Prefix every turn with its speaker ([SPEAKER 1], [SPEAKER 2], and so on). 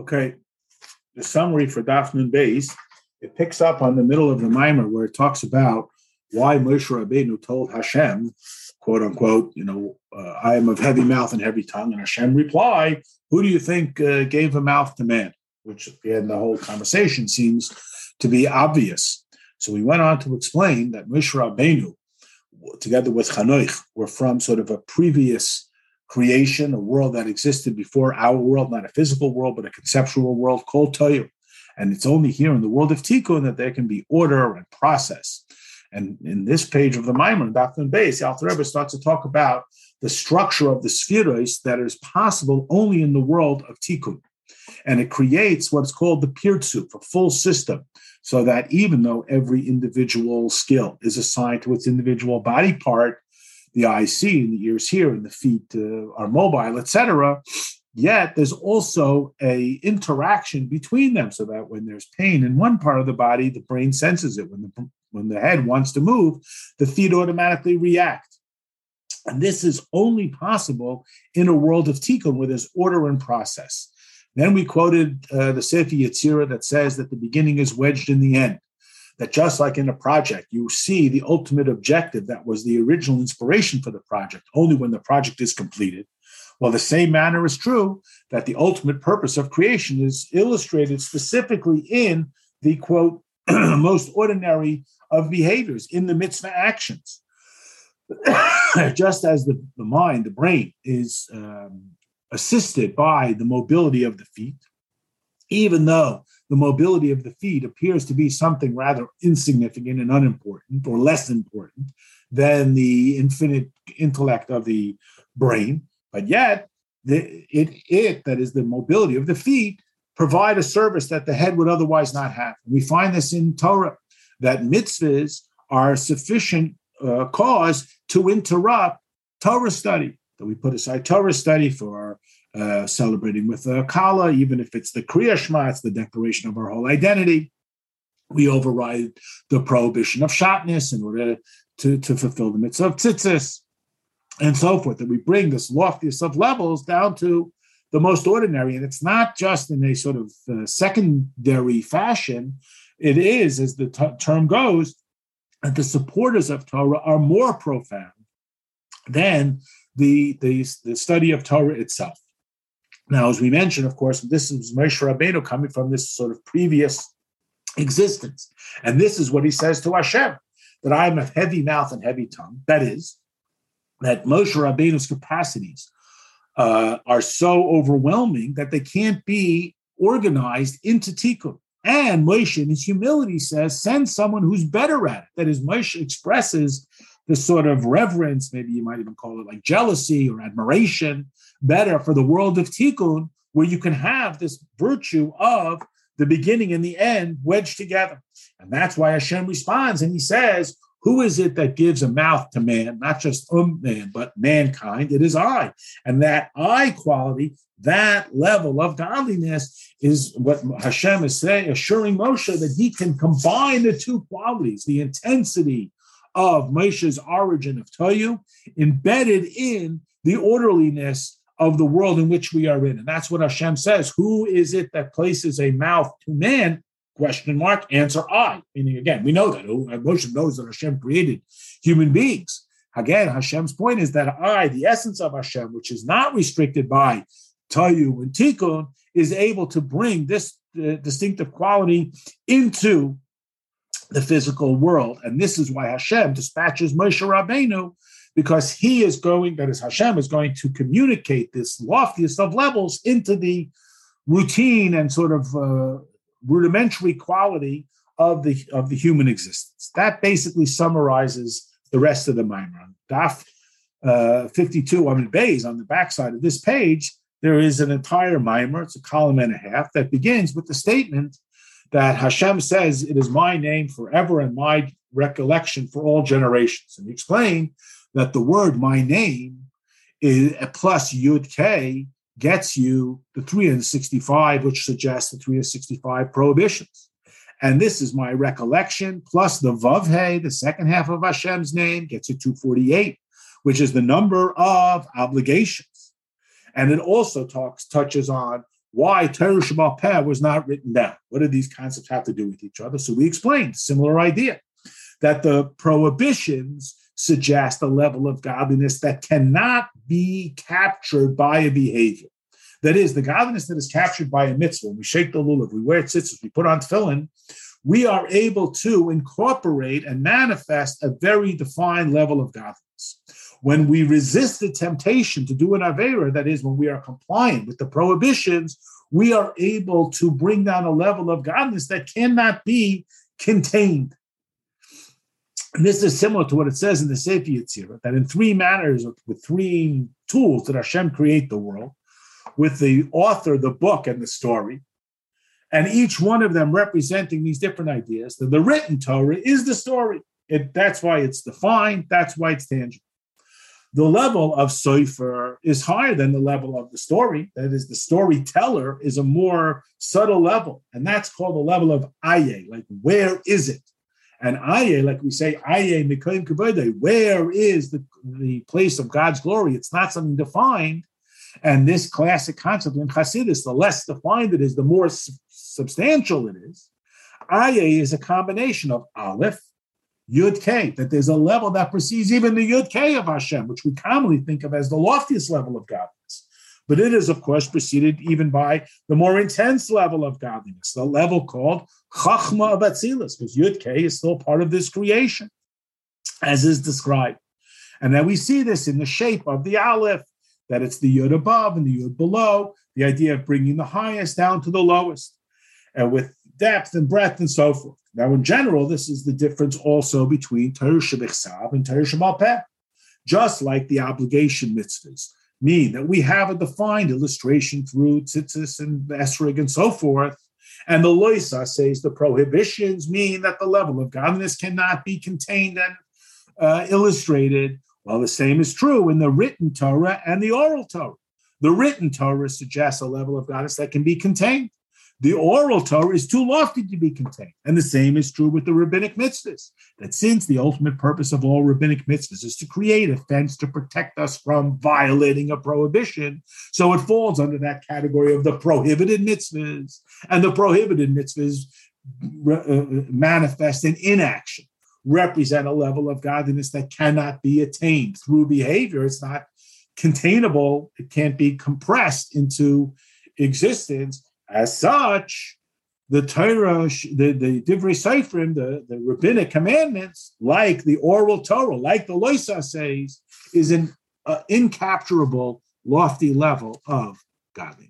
[SPEAKER 1] Okay, the summary for Daf Nun Beis, it picks up on the middle of the mimer where it talks about why Moshe Rabbeinu told Hashem, quote unquote, you know, uh, I am of heavy mouth and heavy tongue. And Hashem replied, Who do you think uh, gave a mouth to man? Which in the whole conversation seems to be obvious. So we went on to explain that Moshe Rabbeinu, together with Chanoich, were from sort of a previous creation, a world that existed before our world, not a physical world, but a conceptual world called Tohu. And it's only here in the world of Tikkun that there can be order and process. And in this page of the Maimer, Dr. Beis, the Alter Rebbe starts to talk about the structure of the spheres that is possible only in the world of Tikkun. And it creates what's called the Partzuf, a full system, so that even though every individual skill is assigned to its individual body part, the eyes see and the ears hear and the feet uh, are mobile, etc. Yet there's also a interaction between them, so that when there's pain in one part of the body, the brain senses it. When the when the head wants to move, the feet automatically react. And this is only possible in a world of tikkun where there's order and process. Then we quoted uh, the Sefer Yetzirah that says that the beginning is wedged in the end that just like in a project, you see the ultimate objective that was the original inspiration for the project only when the project is completed. Well, the same manner is true that the ultimate purpose of creation is illustrated specifically in the quote, most ordinary of behaviors, in the mitzvah actions. just as the, the mind, the brain, is um, assisted by the mobility of the feet, even though the mobility of the feet appears to be something rather insignificant and unimportant or less important than the infinite intellect of the brain. But yet, the, it, it, that is the mobility of the feet, provide a service that the head would otherwise not have. We find this in Torah, that mitzvahs are sufficient uh, cause to interrupt Torah study. That we put aside Torah study for uh, celebrating with a kala, even if it's the Kriya Shema, it's the declaration of our whole identity. We override the prohibition of shatness in order to, to fulfill the mitzvah of tzitzis and so forth. That we bring this loftiest of levels down to the most ordinary. And it's not just in a sort of uh, secondary fashion. It is, as the t- term goes, that the supporters of Torah are more profound than the, the, the study of Torah itself. Now, as we mentioned, of course, this is Moshe Rabbeinu coming from this sort of previous existence. And this is what he says to Hashem, that I am of heavy mouth and heavy tongue. That is, that Moshe Rabbeinu's capacities uh, are so overwhelming that they can't be organized into tikkun. And Moshe, in his humility, says, send someone who's better at it. That is, Moshe expresses this sort of reverence, maybe you might even call it like jealousy or admiration, better for the world of tikkun, where you can have this virtue of the beginning and the end wedged together. And that's why Hashem responds and he says, Who is it that gives a mouth to man, not just um man, but mankind? It is I. And that I quality, that level of godliness is what Hashem is saying, assuring Moshe that he can combine the two qualities, the intensity of Moshe's origin of Tohu, embedded in the orderliness of the world in which we are in. And that's what Hashem says. Who is it that places a mouth to man? Question mark, answer I. Meaning, again, we know that. Moshe knows that Hashem created human beings. Again, Hashem's point is that I, the essence of Hashem, which is not restricted by Tohu and Tikkun, is able to bring this uh, distinctive quality into the physical world. And this is why Hashem dispatches Moshe Rabbeinu because he is going, that is Hashem, is going to communicate this loftiest of levels into the routine and sort of uh, rudimentary quality of the of the human existence. That basically summarizes the rest of the Maimer. Daf uh, 52 on the base on the backside of this page, there is an entire Maimer, it's a column and a half, that begins with the statement that Hashem says, It is my name forever and my recollection for all generations. And he explained that the word my name is plus yud k gets you the 365, which suggests the 365 prohibitions. And this is my recollection, plus the Vav Hei, the second half of Hashem's name, gets you 248, which is the number of obligations. And it also talks touches on why Torah Shebaal Peh was not written down. What do these concepts have to do with each other? So we explained similar idea that the prohibitions suggest a level of godliness that cannot be captured by a behavior. That is, the godliness that is captured by a mitzvah. When we shake the lulav, we wear tzitzis, we put on tefillin, we are able to incorporate and manifest a very defined level of godliness. When we resist the temptation to do an avera, that is, when we are compliant with the prohibitions, we are able to bring down a level of godliness that cannot be contained. And this is similar to what it says in the Sefer Yetzirah, that in three manners, with three tools, that Hashem create the world, with the author, the book, and the story, and each one of them representing these different ideas. That the written Torah is the story. It, that's why it's defined. That's why it's tangible. The level of Sefer is higher than the level of the story. That is, the storyteller is a more subtle level, and that's called the level of Aye. Like, where is it? And Aye, like we say, Aye Mikoim Kavode, where is the, the place of God's glory? It's not something defined. And this classic concept in Hasidus, the less defined it is, the more su- substantial it is. Aye is a combination of Aleph, Yud K, that there's a level that precedes even the Yud K of Hashem, which we commonly think of as the loftiest level of godliness. But it is, of course, preceded even by the more intense level of godliness, the level called Chachma of Atzilus, because Yud K is still part of this creation, as is described. And then we see this in the shape of the Aleph, that it's the Yud above and the Yud below, the idea of bringing the highest down to the lowest, and with depth and breadth and so forth. Now, in general, this is the difference also between Torah Shabbat and Torah Shabbat just like the obligation mitzvahs mean that we have a defined illustration through tzitzis and esrig and so forth. And the loisa says the prohibitions mean that the level of godliness cannot be contained and uh, illustrated. Well, the same is true in the written Torah and the oral Torah. The written Torah suggests a level of godliness that can be contained. The oral Torah is too lofty to be contained. And the same is true with the rabbinic mitzvahs. That since the ultimate purpose of all rabbinic mitzvahs is to create a fence to protect us from violating a prohibition, so it falls under that category of the prohibited mitzvahs. And the prohibited mitzvahs uh, manifest in inaction, represent a level of godliness that cannot be attained through behavior. It's not containable, it can't be compressed into existence as such, the Torah, the, the Divrei Seifrim, the, the rabbinic commandments, like the oral Torah, like the Loisa says, is an uh, incapturable, lofty level of godliness.